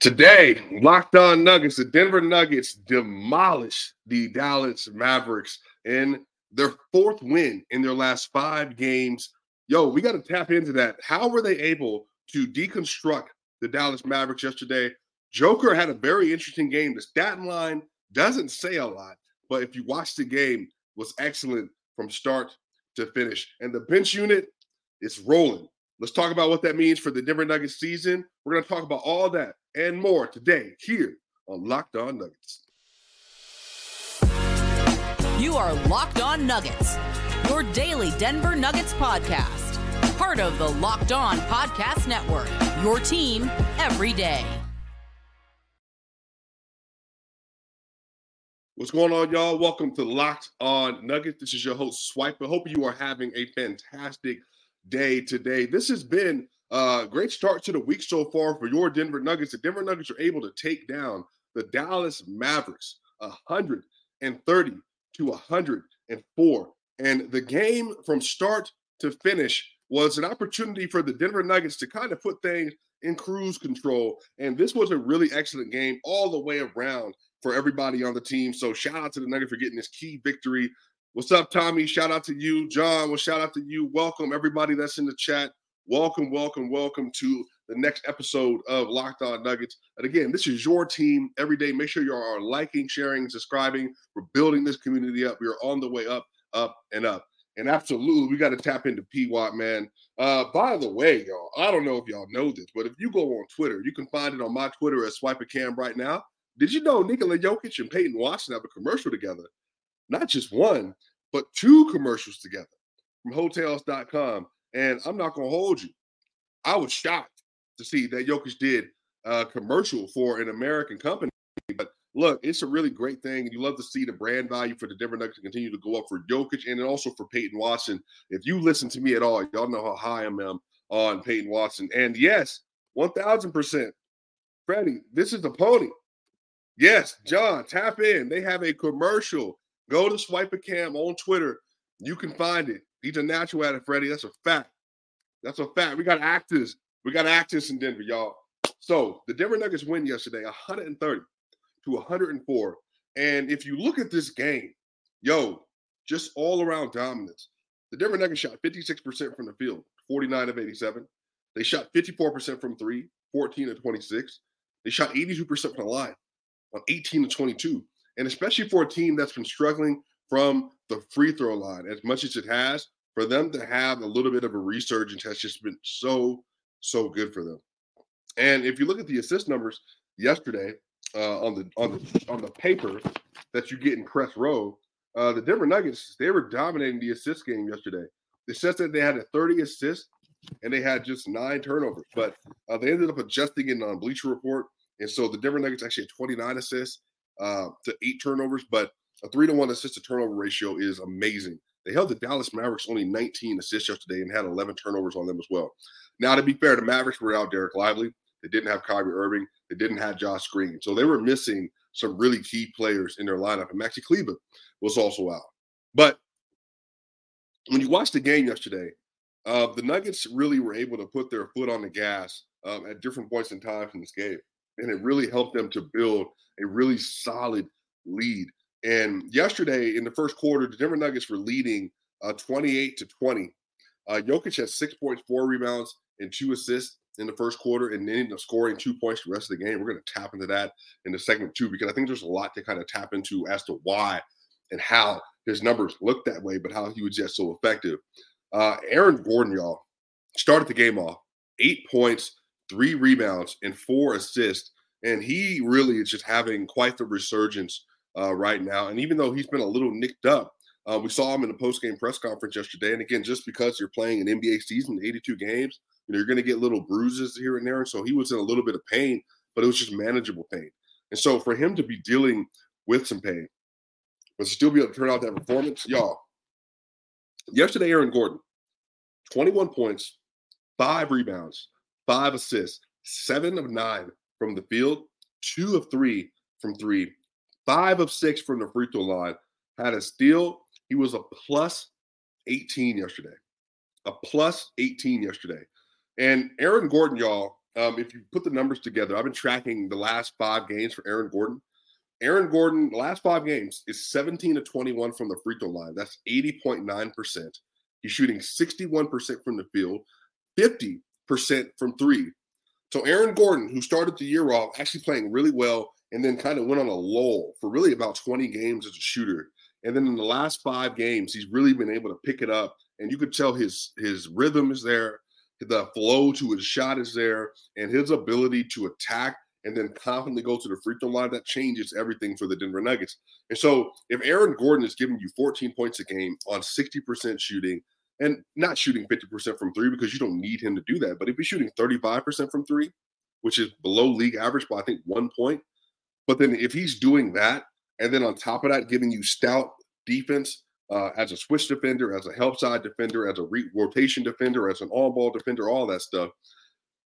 Today, Locked On Nuggets, the Denver Nuggets demolished the Dallas Mavericks in their fourth win in their last five games. Yo, we got to tap into that. How were they able to deconstruct the Dallas Mavericks yesterday? Joker had a very interesting game. The stat line doesn't say a lot, but if you watch the game, was excellent from start to finish. And the bench unit is rolling. Let's talk about what that means for the Denver Nuggets season. We're going to talk about all that and more today here on Locked On Nuggets. You are Locked On Nuggets, your daily Denver Nuggets podcast. Part of the Locked On Podcast Network, your team every day. What's going on, y'all? Welcome to Locked On Nuggets. This is your host, Swiper. Hope you are having a fantastic day today. This has been a great start to the week so far for your Denver Nuggets. The Denver Nuggets are able to take down the Dallas Mavericks 130 to 104. And the game from start to finish was an opportunity for the Denver Nuggets to kind of put things in cruise control. And this was a really excellent game all the way around for everybody on the team. So shout out to the Nuggets for getting this key victory What's up, Tommy? Shout out to you. John, well, shout out to you. Welcome, everybody that's in the chat. Welcome, welcome, welcome to the next episode of Locked On Nuggets. And again, this is your team every day. Make sure you are liking, sharing, subscribing. We're building this community up. We are on the way up, up, and up. And absolutely, we got to tap into P Watt, man. Uh, by the way, y'all, I don't know if y'all know this, but if you go on Twitter, you can find it on my Twitter at Swipe a Cam right now. Did you know Nikola Jokic and Peyton Watson have a commercial together? Not just one, but two commercials together from hotels.com. And I'm not going to hold you. I was shocked to see that Jokic did a commercial for an American company. But look, it's a really great thing. And you love to see the brand value for the Denver Nuggets continue to go up for Jokic and also for Peyton Watson. If you listen to me at all, y'all know how high I am on Peyton Watson. And yes, 1000%. Freddie, this is the pony. Yes, John, tap in. They have a commercial Go to Swipe a Cam on Twitter. You can find it. He's a natural at it, Freddie. That's a fact. That's a fact. We got actors. We got actors in Denver, y'all. So the Denver Nuggets win yesterday, 130 to 104. And if you look at this game, yo, just all around dominance. The Denver Nuggets shot 56% from the field, 49 of 87. They shot 54% from three, 14 of 26. They shot 82% from the line on 18 to 22. And especially for a team that's been struggling from the free throw line as much as it has, for them to have a little bit of a resurgence has just been so, so good for them. And if you look at the assist numbers yesterday uh, on the on the on the paper that you get in Press Row, uh, the Denver Nuggets they were dominating the assist game yesterday. It says that they had a 30 assist and they had just nine turnovers, but uh, they ended up adjusting it on Bleacher Report, and so the Denver Nuggets actually had 29 assists uh, to eight turnovers, but a three to one assist to turnover ratio is amazing. They held the Dallas Mavericks only 19 assists yesterday and had 11 turnovers on them as well. Now, to be fair, the Mavericks were out Dereck Lively. They didn't have Kyrie Irving. They didn't have Josh Green. So they were missing some really key players in their lineup. And Maxi Kleber was also out. But when you watch the game yesterday, uh, the Nuggets really were able to put their foot on the gas um, at different points in time in this game and it really helped them to build a really solid lead. And yesterday in the first quarter, the Denver Nuggets were leading uh, 28 to 20. Uh, Jokic had six points, four rebounds, and two assists in the first quarter, and then ended up scoring two points the rest of the game. We're going to tap into that in the segment two because I think there's a lot to kind of tap into as to why and how his numbers look that way, but how he was just so effective. Uh, Aaron Gordon, y'all, started the game off eight points, three rebounds, and four assists. And he really is just having quite the resurgence uh, right now. And even though he's been a little nicked up, uh, we saw him in the post-game press conference yesterday. And again, just because you're playing an NBA season, 82 games, you know, you're going to get little bruises here and there. And so he was in a little bit of pain, but it was just manageable pain. And so for him to be dealing with some pain, but still be able to turn out that performance, y'all. Yesterday, Aaron Gordon, 21 points, five rebounds, five assists, seven of nine from the field, two of three from three, five of six from the free throw line. Had a steal. He was a plus 18 yesterday. A plus 18 yesterday. And Aaron Gordon, y'all, um, if you put the numbers together, I've been tracking the last five games for Aaron Gordon. Aaron Gordon, last five games is 17 to 21 from the free throw line. That's 80.9%. He's shooting 61% from the field, 50% from three. So Aaron Gordon, who started the year off actually playing really well and then kind of went on a lull for really about 20 games as a shooter. And then in the last five games, he's really been able to pick it up. And you could tell his his rhythm is there, the flow to his shot is there, and his ability to attack and then confidently go to the free throw line, that changes everything for the Denver Nuggets. And so if Aaron Gordon is giving you 14 points a game on 60% shooting, and not shooting 50% from three because you don't need him to do that, but if he's shooting 35% from three, which is below league average by I think one point, but then if he's doing that, and then on top of that, giving you stout defense uh, as a switch defender, as a help side defender, as a re- rotation defender, as an on ball defender, all that stuff,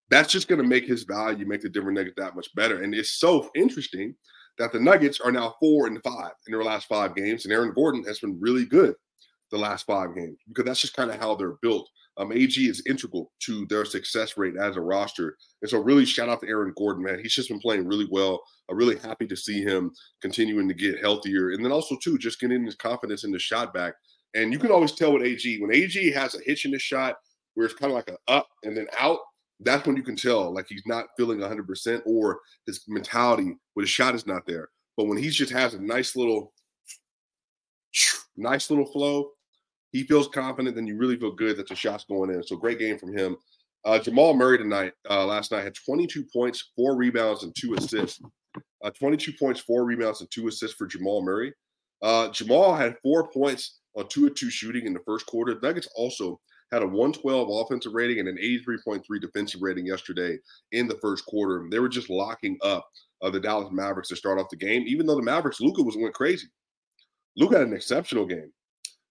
that's just going to make his value, make the Denver Nuggets that much better. And it's so interesting that the Nuggets are now four and five in their last five games, and Aaron Gordon has been really good the last five games because that's just kind of how they're built. Um, AG is integral to their success rate as a roster. And so, really, shout out to Aaron Gordon, man. He's just been playing really well. I'm really happy to see him continuing to get healthier. And then also, too, just getting his confidence in the shot back. And you can always tell with AG, when AG has a hitch in the shot where it's kind of like an up and then out, that's when you can tell like he's not feeling 100% or his mentality with his shot is not there. But when he just has a nice little, nice little flow, he feels confident, then you really feel good that the shot's going in. So great game from him. Uh, Jamal Murray tonight, uh, last night, had 22 points, four rebounds, and two assists. Uh, 22 points, four rebounds, and two assists for Jamal Murray. Uh, Jamal had four points on two of two shooting in the first quarter. Nuggets also had a 112 offensive rating and an 83.3 defensive rating yesterday in the first quarter. They were just locking up uh, the Dallas Mavericks to start off the game, even though the Mavericks, Luka was went crazy. Luka had an exceptional game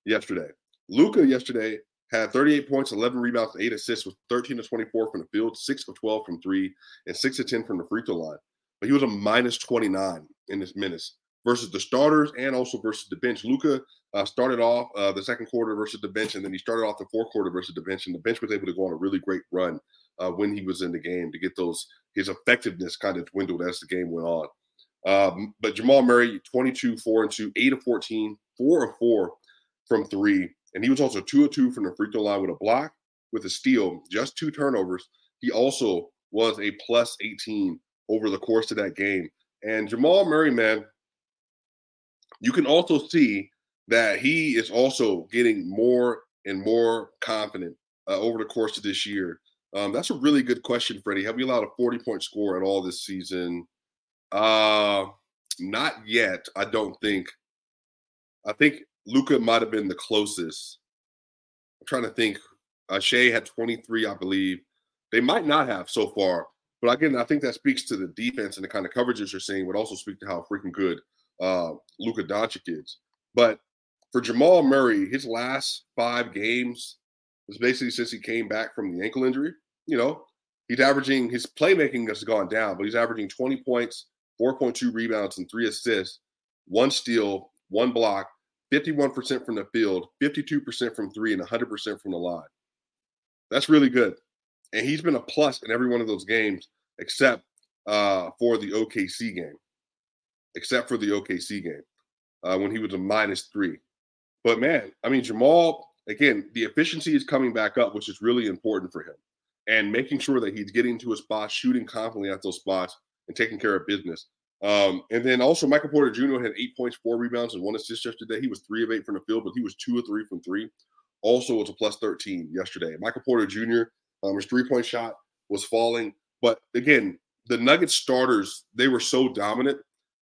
yesterday. Luka yesterday had 38 points, 11 rebounds, 8 assists with 13 to 24 from the field, 6 of 12 from three, and 6 to 10 from the free throw line. But he was a minus 29 in this minutes versus the starters and also versus the bench. Luka uh, started off uh, the second quarter versus the bench, and then he started off the fourth quarter versus the bench, and the bench was able to go on a really great run uh, when he was in the game to get those his effectiveness kind of dwindled as the game went on. Um, but Jamal Murray, 22, 4 and 2, 8 of 14, 4 of 4 from three, and he was also two of two from the free throw line with a block, with a steal, just two turnovers. He also was a plus 18 over the course of that game. And Jamal Murray, man, you can also see that he is also getting more and more confident uh, over the course of this year. Um, that's a really good question, Freddie. Have we allowed a 40 point score at all this season? Uh, not yet, I don't think. I think Luka might have been the closest. I'm trying to think. Uh, Shai had 23, I believe. They might not have so far, but again, I think that speaks to the defense and the kind of coverages you're seeing. Would also speak to how freaking good uh, Luka Doncic is. But for Jamal Murray, his last five games was basically since he came back from the ankle injury. You know, he's averaging his playmaking has gone down, but he's averaging 20 points, 4.2 rebounds, and three assists, one steal, one block, 51% from the field, 52% from three, and 100% from the line. That's really good. And he's been a plus in every one of those games except uh, for the OKC game, except for the OKC game uh, when he was a minus three. But man, I mean, Jamal, again, the efficiency is coming back up, which is really important for him. And making sure that he's getting to a spot, shooting confidently at those spots, and taking care of business. Um, and then also Michael Porter Jr. had eight points, four rebounds, and one assist yesterday. He was three of eight from the field, but he was two of three from three. Also was a plus 13 yesterday. Michael Porter Jr. Um, his three-point shot was falling. But again, the Nuggets starters, they were so dominant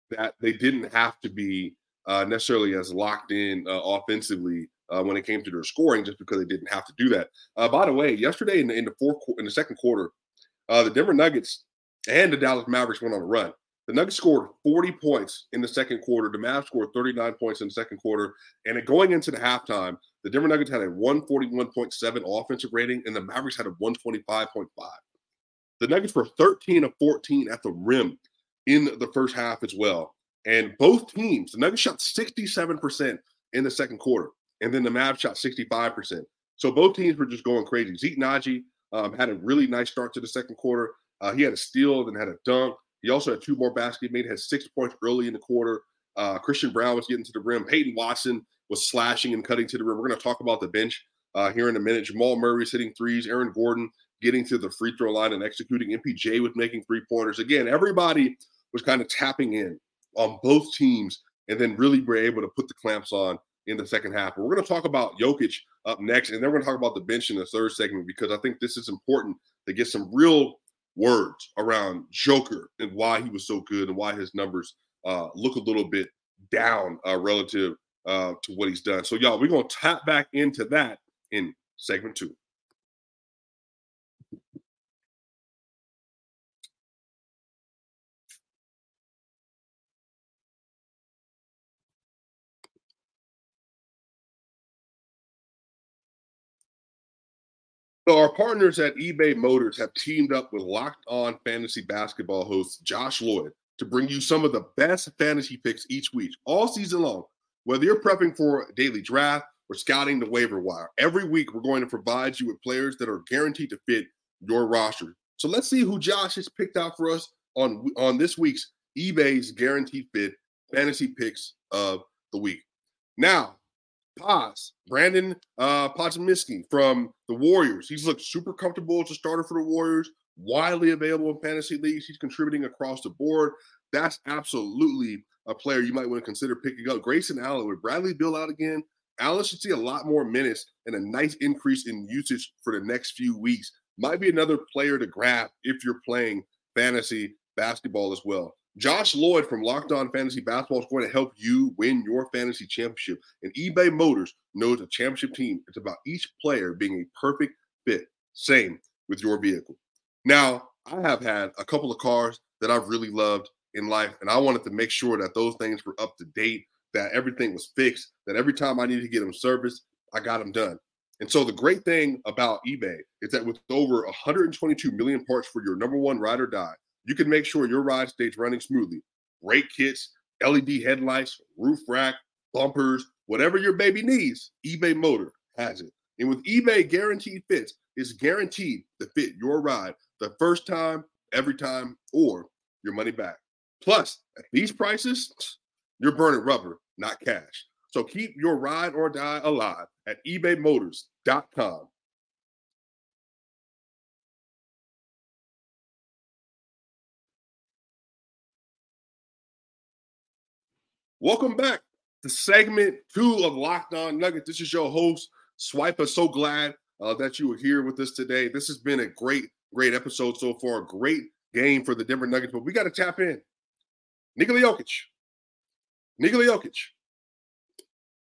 that they didn't have to be uh, necessarily as locked in uh, offensively uh, when it came to their scoring, just because they didn't have to do that. Uh, by the way, yesterday in the, in the fourth in the second quarter, uh, the Denver Nuggets and the Dallas Mavericks went on a run. The Nuggets scored 40 points in the second quarter. The Mavs scored 39 points in the second quarter. And going into the halftime, the Denver Nuggets had a 141.7 offensive rating, and the Mavericks had a 125.5. The Nuggets were 13 of 14 at the rim in the first half as well. And both teams, the Nuggets shot 67% in the second quarter, and then the Mavs shot 65%. So both teams were just going crazy. Zeke Nnaji um, had a really nice start to the second quarter. Uh, he had a steal, then had a dunk. He also had two more baskets made, had six points early in the quarter. Uh, Christian Braun was getting to the rim. Peyton Watson was slashing and cutting to the rim. We're going to talk about the bench uh, here in a minute. Jamal Murray's hitting threes. Aaron Gordon getting to the free throw line and executing. MPJ was making three pointers. Again, everybody was kind of tapping in on both teams and then really were able to put the clamps on in the second half. But we're going to talk about Jokic up next, and then we're going to talk about the bench in the third segment because I think this is important to get some real words around Joker and why he was so good and why his numbers uh, look a little bit down uh, relative uh, to what he's done. So, y'all, we're going to tap back into that in segment two. So our partners at eBay Motors have teamed up with Locked On Fantasy Basketball host Josh Lloyd to bring you some of the best fantasy picks each week, all season long. Whether you're prepping for a daily draft or scouting the waiver wire, every week we're going to provide you with players that are guaranteed to fit your roster. So let's see who Josh has picked out for us on on this week's eBay's guaranteed fit fantasy picks of the week. Now, Paz, Brandon uh, Podziemski from the Warriors. He's looked super comfortable as a starter for the Warriors, widely available in fantasy leagues. He's contributing across the board. That's absolutely a player you might want to consider picking up. Grayson Allen with Bradley Beal out again. Allen should see a lot more minutes and a nice increase in usage for the next few weeks. Might be another player to grab if you're playing fantasy basketball as well. Josh Lloyd from Locked On Fantasy Basketball is going to help you win your fantasy championship. And eBay Motors knows a championship team. It's about each player being a perfect fit. Same with your vehicle. Now, I have had a couple of cars that I've really loved in life, and I wanted to make sure that those things were up to date, that everything was fixed, that every time I needed to get them serviced, I got them done. And so the great thing about eBay is that with over 122 million parts for your number one ride or die, you can make sure your ride stays running smoothly. Brake kits, LED headlights, roof rack, bumpers, whatever your baby needs, eBay Motor has it. And with eBay Guaranteed Fits, it's guaranteed to fit your ride the first time, every time, or your money back. Plus, at these prices, you're burning rubber, not cash. So keep your ride or die alive at ebaymotors.com. Welcome back to segment two of Locked On Nuggets. This is your host, Swiper. So glad uh, that you are here with us today. This has been a great, great episode so far. A Great game for the Denver Nuggets, but we got to tap in. Nikola Jokic. Nikola Jokic.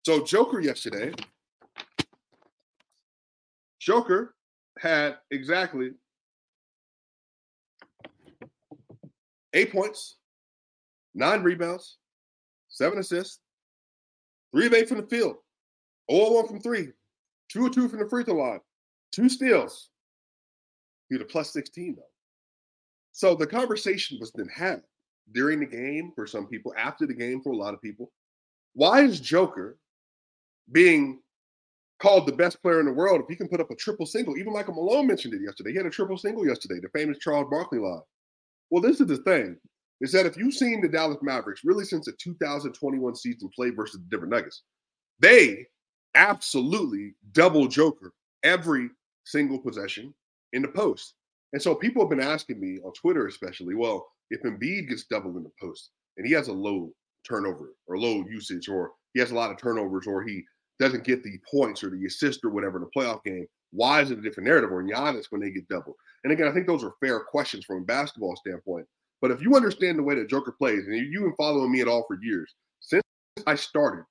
So Joker yesterday, Joker had exactly eight points, nine rebounds, seven assists, three of eight from the field, 0 1 from three, two or two from the free throw line, two steals. He had a plus 16, though. So the conversation was then had during the game for some people, after the game for a lot of people. Why is Joker being called the best player in the world if he can put up a triple single? Even Michael Malone mentioned it yesterday. He had a triple single yesterday, the famous Charles Barkley line. Well, this is the thing is that if you've seen the Dallas Mavericks really since the 2021 season play versus the Denver Nuggets, they absolutely double Joker every single possession in the post. And so people have been asking me on Twitter, especially, well, if Embiid gets doubled in the post and he has a low turnover or low usage, or he has a lot of turnovers, or he doesn't get the points or the assist or whatever in the playoff game, why is it a different narrative? Or Giannis when they get doubled? And again, I think those are fair questions from a basketball standpoint. But if you understand the way that Joker plays, and you've been following me at all for years, since I started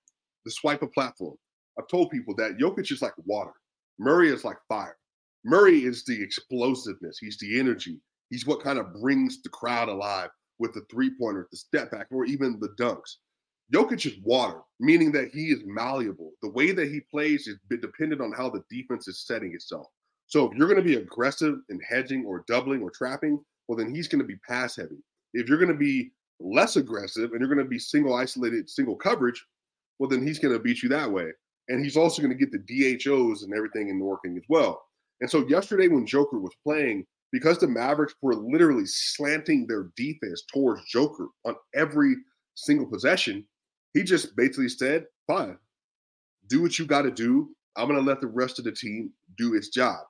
the Swiper platform, I've told people that Jokic is like water. Murray is like fire. Murray is the explosiveness. He's the energy. He's what kind of brings the crowd alive with the three pointer, the step back, or even the dunks. Jokic is water, meaning that he is malleable. The way that he plays is dependent on how the defense is setting itself. So if you're going to be aggressive in hedging or doubling or trapping, well, then he's going to be pass heavy. If you're going to be less aggressive and you're going to be single isolated, single coverage, well, then he's going to beat you that way. And he's also going to get the DHOs and everything in working as well. And so yesterday when Joker was playing, because the Mavericks were literally slanting their defense towards Joker on every single possession, he just basically said, fine, do what you got to do. I'm going to let the rest of the team do its job.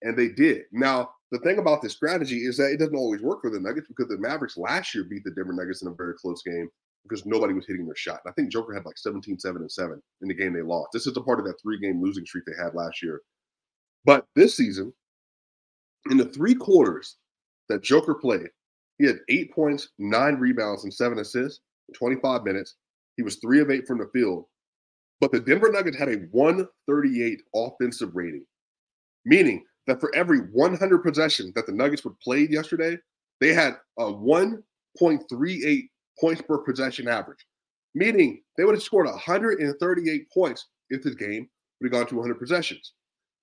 And they did. Now, the thing about this strategy is that it doesn't always work for the Nuggets because the Mavericks last year beat the Denver Nuggets in a very close game because nobody was hitting their shot. I think Joker had like 17, 7, and 7 in the game they lost. This is a part of that three game losing streak they had last year. But this season, in the three quarters that Joker played, he had eight points, nine rebounds, and seven assists in 25 minutes. He was three of eight from the field. But the Denver Nuggets had a 138 offensive rating, meaning that for every 100 possessions that the Nuggets would played yesterday, they had a 1.38 points per possession average, meaning they would have scored 138 points if this game would have gone to 100 possessions.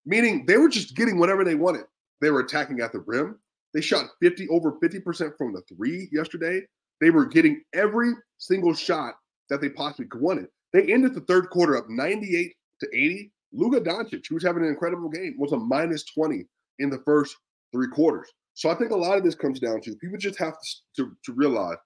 Meaning they were just getting whatever they wanted. They were attacking at the rim. They shot 50 over 50% from the three yesterday. They were getting every single shot that they possibly could want it. They ended the third quarter up 98 to 80. Luka Doncic, who's having an incredible game, was a minus 20 in the first three quarters. So I think a lot of this comes down to people just have to, to, to realize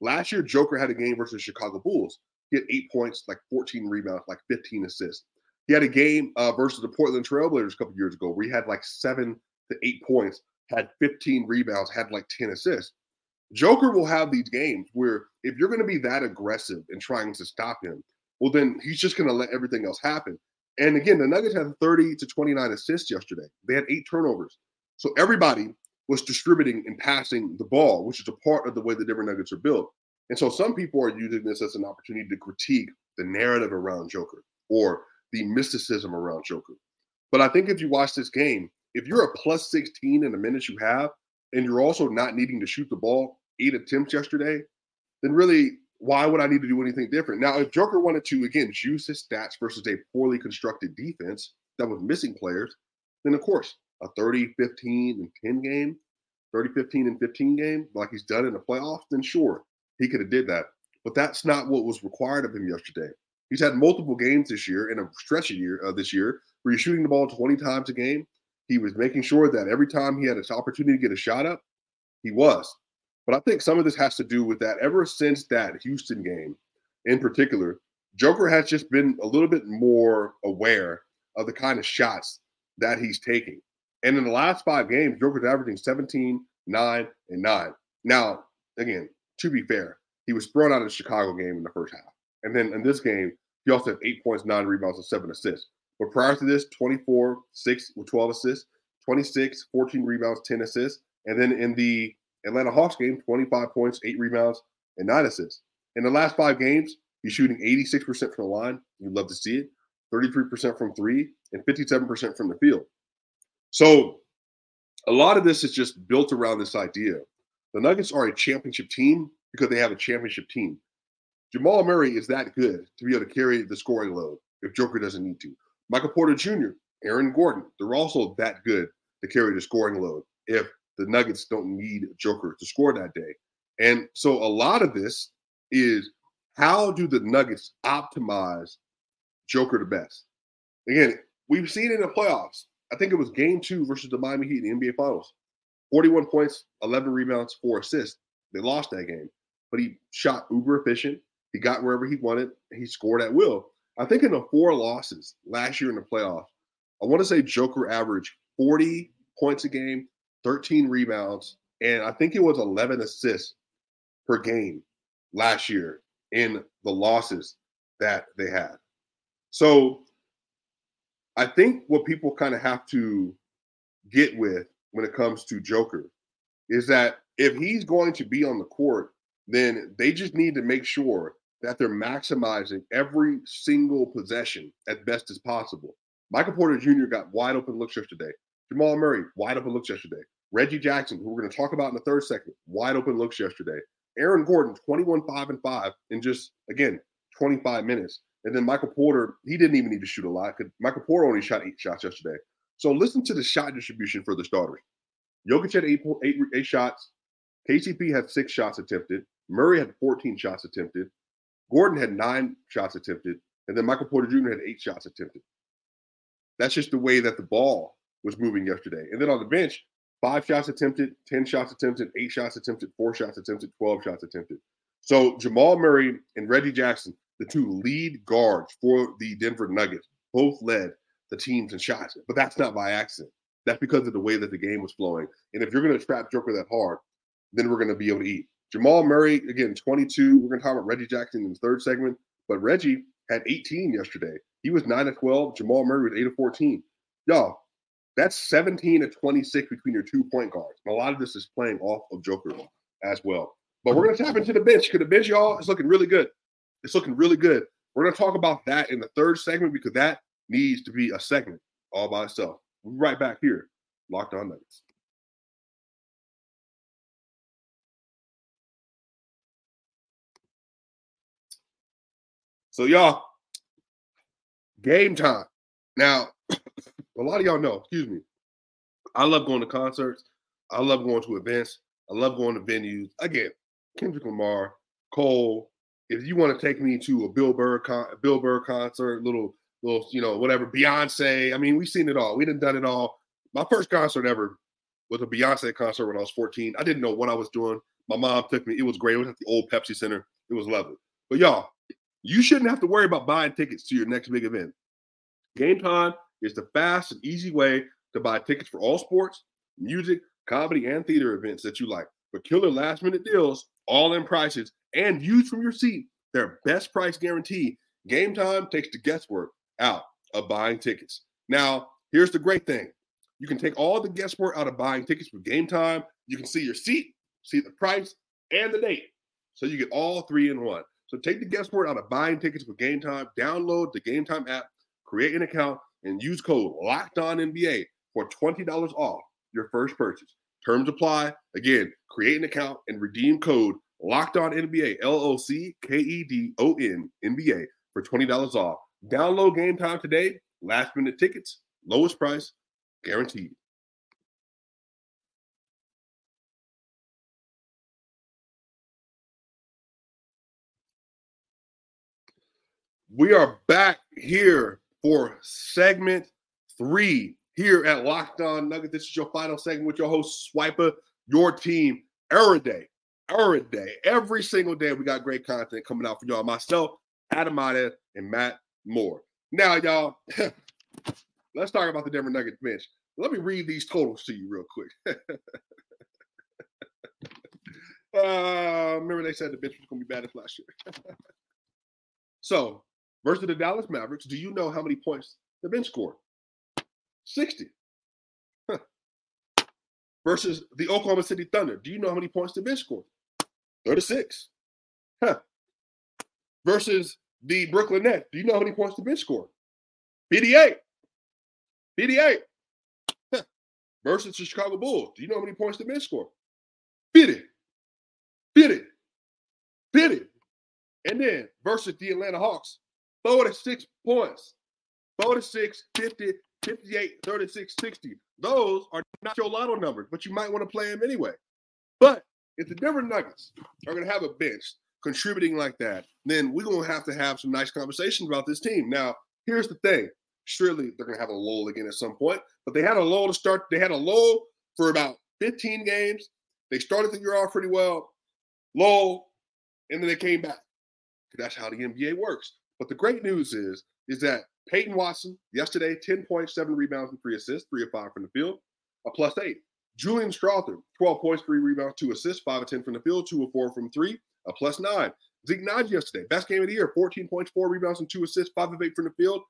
last year Joker had a game versus Chicago Bulls. He had eight points, like 14 rebounds, like 15 assists. He had a game uh, versus the Portland Trailblazers a couple years ago where he had like seven to eight points, had 15 rebounds, had like 10 assists. Joker will have these games where if you're going to be that aggressive in trying to stop him, well, then he's just going to let everything else happen. And again, the Nuggets had 30 to 29 assists yesterday. They had eight turnovers. So everybody was distributing and passing the ball, which is a part of the way the Denver Nuggets are built. And so some people are using this as an opportunity to critique the narrative around Joker or the mysticism around Joker. But I think if you watch this game, if you're a plus 16 in the minutes you have, and you're also not needing to shoot the ball eight attempts yesterday, then really, why would I need to do anything different? Now, if Joker wanted to, again, juice his stats versus a poorly constructed defense that was missing players, then of course, a 30, 15, and 10 game, 30, 15, and 15 game, like he's done in the playoffs, then sure, he could have did that. But that's not what was required of him yesterday. He's had multiple games this year in a stretch of year uh, this year where he's shooting the ball 20 times a game. He was making sure that every time he had an opportunity to get a shot up, he was. But I think some of this has to do with that. Ever since that Houston game, in particular, Joker has just been a little bit more aware of the kind of shots that he's taking. And in the last five games, Joker's averaging 17, 9, and 9. Now, again, to be fair, he was thrown out of the Chicago game in the first half. And then in this game, he also had eight points, nine rebounds, and seven assists. But prior to this, 24, 6 with 12 assists, 26, 14 rebounds, 10 assists. And then in the Atlanta Hawks game, 25 points, eight rebounds, and nine assists. In the last five games, he's shooting 86% from the line. You'd love to see it. 33% from three and 57% from the field. So a lot of this is just built around this idea. The Nuggets are a championship team because they have a championship team. Jamal Murray is that good to be able to carry the scoring load if Joker doesn't need to. Michael Porter Jr., Aaron Gordon, they're also that good to carry the scoring load if the Nuggets don't need Joker to score that day. And so a lot of this is how do the Nuggets optimize Joker the best? Again, we've seen in the playoffs. I think it was game two versus the Miami Heat in the NBA Finals. 41 points, 11 rebounds, four assists. They lost that game, but he shot uber efficient. He got wherever he wanted. He scored at will. I think in the four losses last year in the playoffs, I want to say Joker averaged 40 points a game, 13 rebounds, and I think it was 11 assists per game last year in the losses that they had. So I think what people kind of have to get with when it comes to Joker is that if he's going to be on the court, then they just need to make sure that they're maximizing every single possession as best as possible. Michael Porter Jr. got wide open looks yesterday. Jamal Murray, wide open looks yesterday. Reggie Jackson, who we're going to talk about in the third segment, wide open looks yesterday. Aaron Gordon, 21, 5, and 5 in just, again, 25 minutes. And then Michael Porter, he didn't even need to shoot a lot. Because Michael Porter only shot eight shots yesterday. So listen to the shot distribution for the starters. Jokic had eight, eight, eight shots. KCP had six shots attempted. Murray had 14 shots attempted. Gordon had nine shots attempted. And then Michael Porter Jr. had eight shots attempted. That's just the way that the ball was moving yesterday. And then on the bench, five shots attempted, 10 shots attempted, eight shots attempted, four shots attempted, 12 shots attempted. So Jamal Murray and Reggie Jackson, the two lead guards for the Denver Nuggets, both led the teams in shots. But that's not by accident. That's because of the way that the game was flowing. And if you're going to trap Joker that hard, then we're going to be able to eat. Jamal Murray, again, 22. We're going to talk about Reggie Jackson in the third segment. But Reggie had 18 yesterday. He was 9 to 12. Jamal Murray was 8 to 14. Y'all, that's 17 to 26 between your two point guards. And a lot of this is playing off of Joker as well. But we're going to tap into the bench because the bench, y'all, is looking really good. It's looking really good. We're going to talk about that in the third segment because that needs to be a segment all by itself. We'll right back here, Locked On Nuggets. So, y'all, game time. Now, a lot of y'all know, excuse me, I love going to concerts. I love going to events. I love going to venues. Again, Kendrick Lamar, Cole. If you want to take me to a Bill Burr, con- Bill Burr concert, little, little, you know, whatever, Beyonce. I mean, we've seen it all. We done done it all. My first concert ever was a Beyonce concert when I was 14. I didn't know what I was doing. My mom took me. It was great. It was at the old Pepsi Center. It was lovely. But y'all, you shouldn't have to worry about buying tickets to your next big event. Game time is the fast and easy way to buy tickets for all sports, music, comedy, and theater events that you like. For killer last minute deals, all in prices, and views from your seat, their best price guarantee. Game time takes the guesswork out of buying tickets. Now, here's the great thing you can take all the guesswork out of buying tickets with game time. You can see your seat, see the price, and the date. So you get all three in one. So take the guesswork out of buying tickets with Game Time. Download the Game Time app, create an account, and use code Locked On NBA for twenty dollars off your first purchase. Terms apply. Again, create an account and redeem code Locked On NBA L O C K E D O N NBA for twenty dollars off. Download Game Time today. Last minute tickets, lowest price, guaranteed. We are back here for segment three here at Locked On Nugget. This is your final segment with your host, Swiper, your team, every day, every day, every single day. We got great content coming out for y'all. Myself, Adam Mata, and Matt Moore. Now, y'all, let's talk about the Denver Nuggets bench. Let me read these totals to you real quick. uh, remember they said the bench was going to be bad as last year. so versus the Dallas Mavericks, do you know how many points the bench scored? 60. Huh. Versus the Oklahoma City Thunder, do you know how many points the bench scored? 36. Huh. Versus the Brooklyn Nets, do you know how many points the bench scored? 58. 58. Huh. Versus the Chicago Bulls, do you know how many points the bench scored? 50. 50. 50. And then versus the Atlanta Hawks, 46 points. 46, 50, 58, 36, 60. Those are not your lotto numbers, but you might want to play them anyway. But if the Denver Nuggets are going to have a bench contributing like that, then we're going to have to have some nice conversations about this team. Now, here's the thing. Surely they're going to have a lull again at some point, but they had a lull to start. They had a lull for about 15 games. They started the year off pretty well, lull, and then they came back. That's how the NBA works. But the great news is, is that Peyton Watson, yesterday, 10 points, seven rebounds, and three assists, three of five from the field, a plus eight. Julian Strawther, 12 points, three rebounds, two assists, five of 10 from the field, two of four from three, a plus nine. Zeke Nnaji yesterday, best game of the year, 14 points, four rebounds, and two assists, five of eight from the field,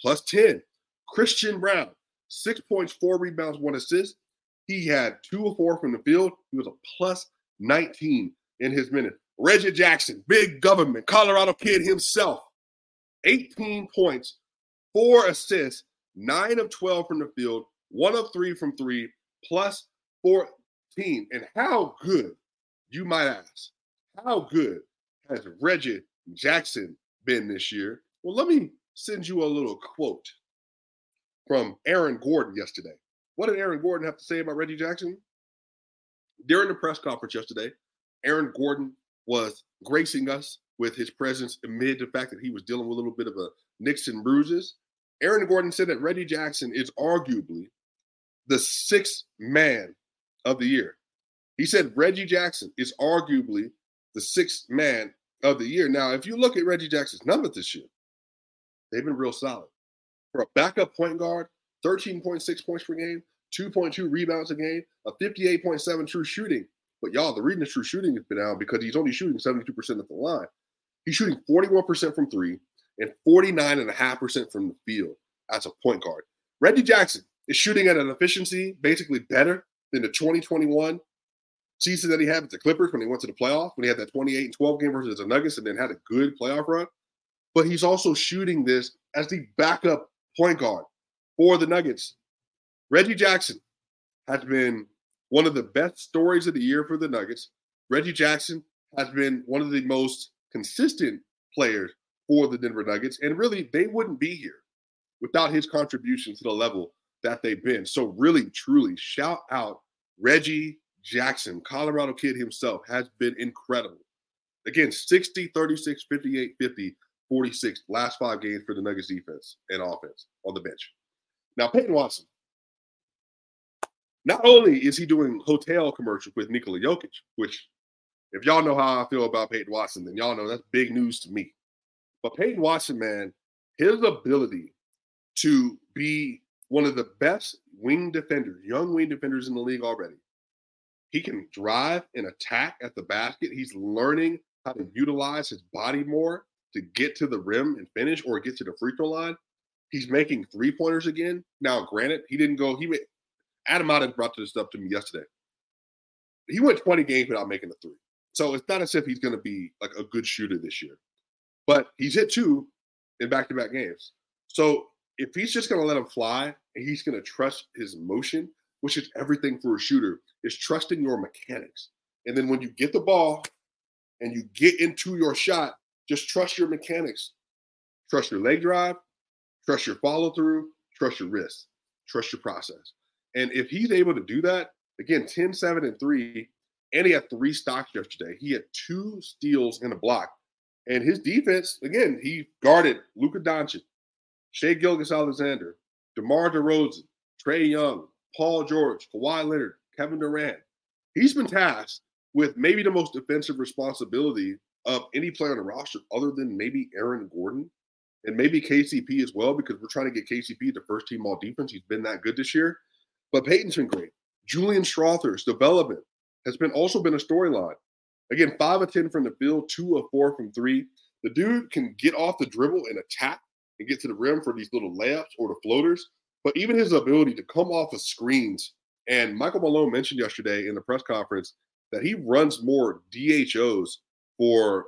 plus 10. Christian Braun, six points, four rebounds, one assist. He had two of four from the field. He was a plus 19 in his minute. Reggie Jackson, big government, Colorado kid himself, 18 points, four assists, nine of 12 from the field, one of three from three, plus 14. And how good, you might ask, how good has Reggie Jackson been this year? Well, let me send you a little quote from Aaron Gordon yesterday. What did Aaron Gordon have to say about Reggie Jackson? During the press conference yesterday, Aaron Gordon was gracing us with his presence amid the fact that he was dealing with a little bit of a Nixon bruises. Aaron Gordon said that Reggie Jackson is arguably the sixth man of the year. He said Reggie Jackson is arguably the sixth man of the year. Now, if you look at Reggie Jackson's numbers this year, they've been real solid. For a backup point guard, 13.6 points per game, 2.2 rebounds a game, a 58.7 true shooting. But y'all, the reason the true shooting has been down because he's only shooting 72% at the line. He's shooting 41% from three and 49.5% from the field as a point guard. Reggie Jackson is shooting at an efficiency basically better than the 2021 season that he had with the Clippers when he went to the playoff, when he had that 28 and 12 game versus the Nuggets and then had a good playoff run. But he's also shooting this as the backup point guard for the Nuggets. Reggie Jackson has been one of the best stories of the year for the Nuggets. Reggie Jackson has been one of the most consistent players for the Denver Nuggets. And really, they wouldn't be here without his contribution to the level that they've been. So, really, truly, shout out Reggie Jackson, Colorado kid himself, has been incredible. Again, 60, 36, 58, 50, 46, last five games for the Nuggets defense and offense on the bench. Now, Peyton Watson, not only is he doing hotel commercials with Nikola Jokic, which, if y'all know how I feel about Peyton Watson, then y'all know that's big news to me. But Peyton Watson, man, his ability to be one of the best wing defenders, young wing defenders in the league already, he can drive and attack at the basket. He's learning how to utilize his body more to get to the rim and finish or get to the free throw line. He's making three pointers again. Now, granted, he didn't go, he went, Adam Otten brought this up to me yesterday. He went 20 games without making a three. So it's not as if he's going to be like a good shooter this year. But he's hit two in back to back games. So if he's just going to let him fly and he's going to trust his motion, which is everything for a shooter, is trusting your mechanics. And then when you get the ball and you get into your shot, just trust your mechanics. Trust your leg drive, trust your follow through, trust your wrist, trust your process. And if he's able to do that, again, 10, 7, and 3, and he had three stocks yesterday. He had two steals and a block. And his defense, again, he guarded Luka Doncic, Shai Gilgeous-Alexander, DeMar DeRozan, Trae Young, Paul George, Kawhi Leonard, Kevin Durant. He's been tasked with maybe the most defensive responsibility of any player on the roster other than maybe Aaron Gordon and maybe KCP as well, because we're trying to get KCP the first team all defense. He's been that good this year. But Peyton's been great. Julian Strawther's development has been also been a storyline. Again, five of 10 from the field, two of four from three. The dude can get off the dribble and attack and get to the rim for these little layups or the floaters. But even his ability to come off of screens, and Michael Malone mentioned yesterday in the press conference that he runs more DHOs for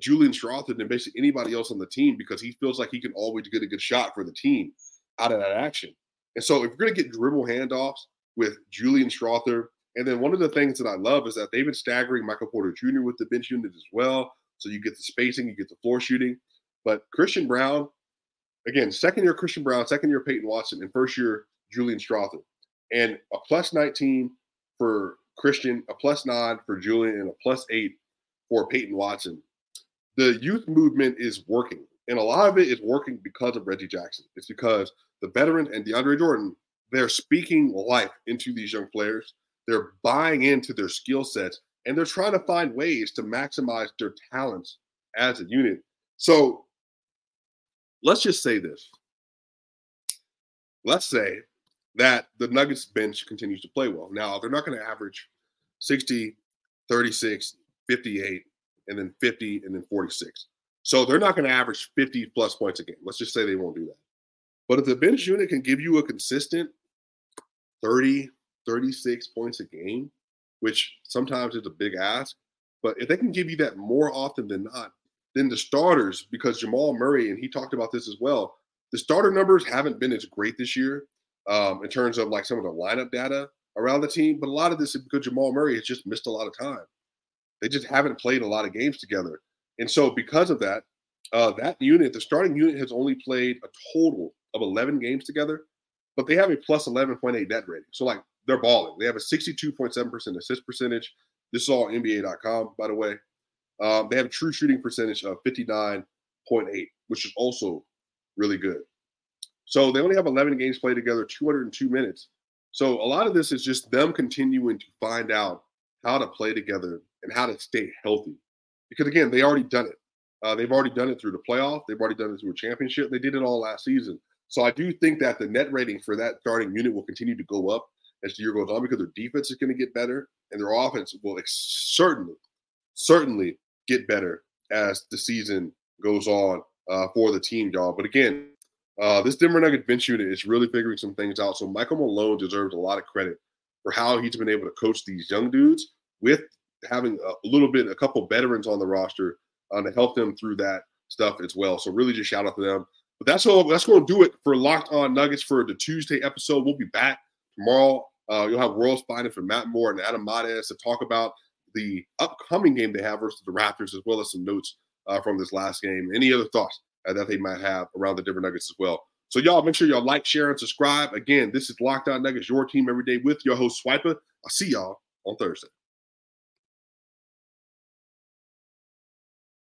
Julian Strawther than basically anybody else on the team because he feels like he can always get a good shot for the team out of that action. And so if you're going to get dribble handoffs with Julian Strawther, and then one of the things that I love is that they've been staggering Michael Porter Jr. with the bench unit as well. So you get the spacing, you get the floor shooting. But Christian Braun, again, second year Christian Braun, second year Peyton Watson, and first year Julian Strawther. And a plus 19 for Christian, a plus nine for Julian, and a plus eight for Peyton Watson. The youth movement is working. And a lot of it is working because of Reggie Jackson. It's because the veteran and DeAndre Jordan, they're speaking life into these young players. They're buying into their skill sets and they're trying to find ways to maximize their talents as a unit. So let's just say this. Let's say that the Nuggets bench continues to play well. Now, they're not going to average 60, 36, 58, and then 50, and then 46. So they're not going to average 50 plus points a game. Let's just say they won't do that. But if the bench unit can give you a consistent 30, 36 points a game, which sometimes is a big ask, but if they can give you that more often than not, then the starters, because Jamal Murray, and he talked about this as well, the starter numbers haven't been as great this year um, in terms of like some of the lineup data around the team. But a lot of this is because Jamal Murray has just missed a lot of time. They just haven't played a lot of games together. And so because of that, uh, that unit, the starting unit has only played a total of 11 games together, but they have a plus 11.8 net rating. So like they're balling. They have a 62.7% assist percentage. This is all NBA.com, by the way. Um, they have a true shooting percentage of 59.8, which is also really good. So they only have 11 games played together, 202 minutes, So a lot of this is just them continuing to find out how to play together and how to stay healthy. Because again, they already done it. Uh, they've already done it through the playoff. They've already done it through a championship. They did it all last season. So I do think that the net rating for that starting unit will continue to go up as the year goes on because their defense is going to get better and their offense will certainly, certainly get better as the season goes on uh, for the team, y'all. But again, uh, this Denver Nugget bench unit is really figuring some things out. So Michael Malone deserves a lot of credit for how he's been able to coach these young dudes with having a little bit, a couple veterans on the roster uh, to help them through that stuff as well. So really, just shout out to them. But that's all. That's going to do it for Locked On Nuggets for the Tuesday episode. We'll be back tomorrow. Uh, you'll have World's Finest for Matt Moore and Adam Mares to talk about the upcoming game they have versus the Raptors, as well as some notes uh, from this last game. Any other thoughts uh, that they might have around the Denver Nuggets as well. So y'all make sure y'all like, share, and subscribe. Again, this is Locked On Nuggets, your team every day with your host Swiper. I'll see y'all on Thursday.